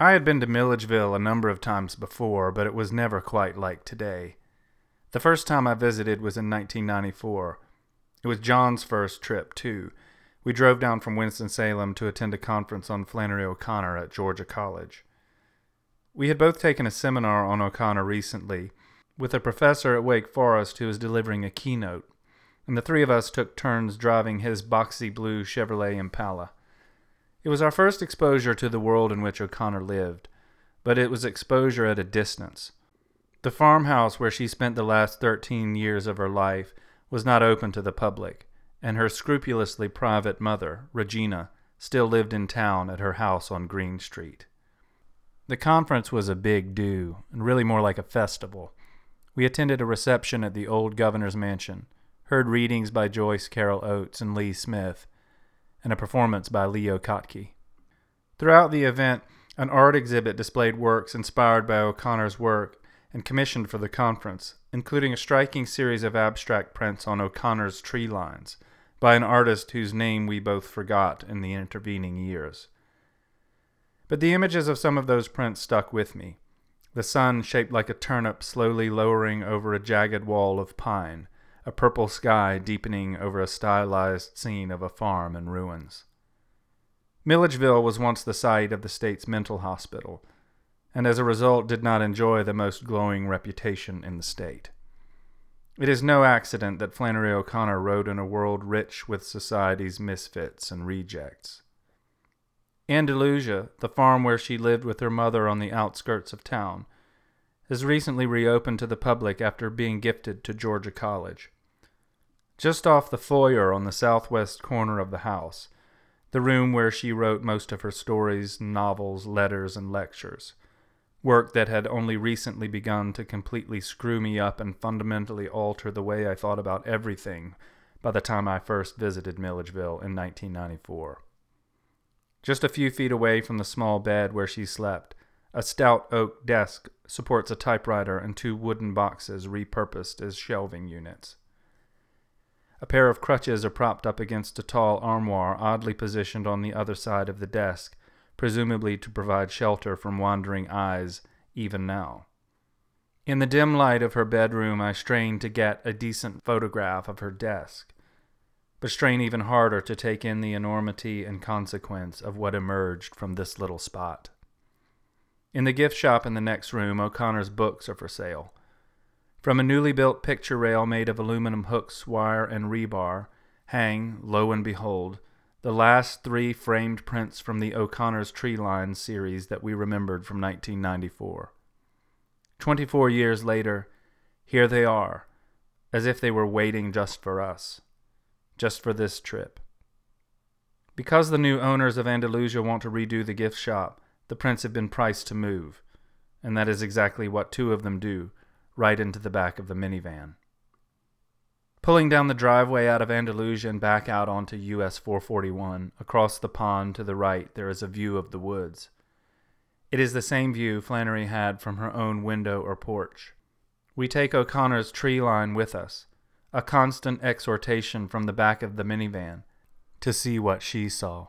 I had been to Milledgeville a number of times before, but it was never quite like today. The first time I visited was in 1994. It was John's first trip, too. We drove down from Winston-Salem to attend a conference on Flannery O'Connor at Georgia College. We had both taken a seminar on O'Connor recently with a professor at Wake Forest who was delivering a keynote, and the three of us took turns driving his boxy blue Chevrolet Impala. It was our first exposure to the world in which O'Connor lived, but it was exposure at a distance. The farmhouse where she spent the last thirteen years of her life was not open to the public, and her scrupulously private mother, Regina, still lived in town at her house on Green Street. The conference was a big do, and really more like a festival. We attended a reception at the old governor's mansion, heard readings by Joyce Carol Oates and Lee Smith, and a performance by Leo Kottke. Throughout the event, an art exhibit displayed works inspired by O'Connor's work and commissioned for the conference, including a striking series of abstract prints on O'Connor's tree lines by an artist whose name we both forgot in the intervening years. But the images of some of those prints stuck with me. The sun shaped like a turnip slowly lowering over a jagged wall of pine, a purple sky deepening over a stylized scene of a farm in ruins. Milledgeville was once the site of the state's mental hospital, and as a result did not enjoy the most glowing reputation in the state. It is no accident that Flannery O'Connor wrote in a world rich with society's misfits and rejects. Andalusia, the farm where she lived with her mother on the outskirts of town, has recently reopened to the public after being gifted to Georgia College. Just off the foyer on the southwest corner of the house, the room where she wrote most of her stories, novels, letters, and lectures. Work that had only recently begun to completely screw me up and fundamentally alter the way I thought about everything by the time I first visited Milledgeville in 1994. Just a few feet away from the small bed where she slept, a stout oak desk supports a typewriter and two wooden boxes repurposed as shelving units. A pair of crutches are propped up against a tall armoire oddly positioned on the other side of the desk, presumably to provide shelter from wandering eyes even now. In the dim light of her bedroom, I strain to get a decent photograph of her desk, but strain even harder to take in the enormity and consequence of what emerged from this little spot. In the gift shop in the next room, O'Connor's books are for sale. From a newly built picture rail made of aluminum hooks, wire, and rebar hang, lo and behold, the last three framed prints from the O'Connor's Tree Line series that we remembered from 1994. Twenty four years later, here they are, as if they were waiting just for us, just for this trip. Because the new owners of Andalusia want to redo the gift shop, the prints have been priced to move, and that is exactly what two of them do right into the back of the minivan. Pulling down the driveway out of Andalusia and back out onto US 441, across the pond to the right, there is a view of the woods. It is the same view Flannery had from her own window or porch. We take O'Connor's tree line with us, a constant exhortation from the back of the minivan, to see what she saw.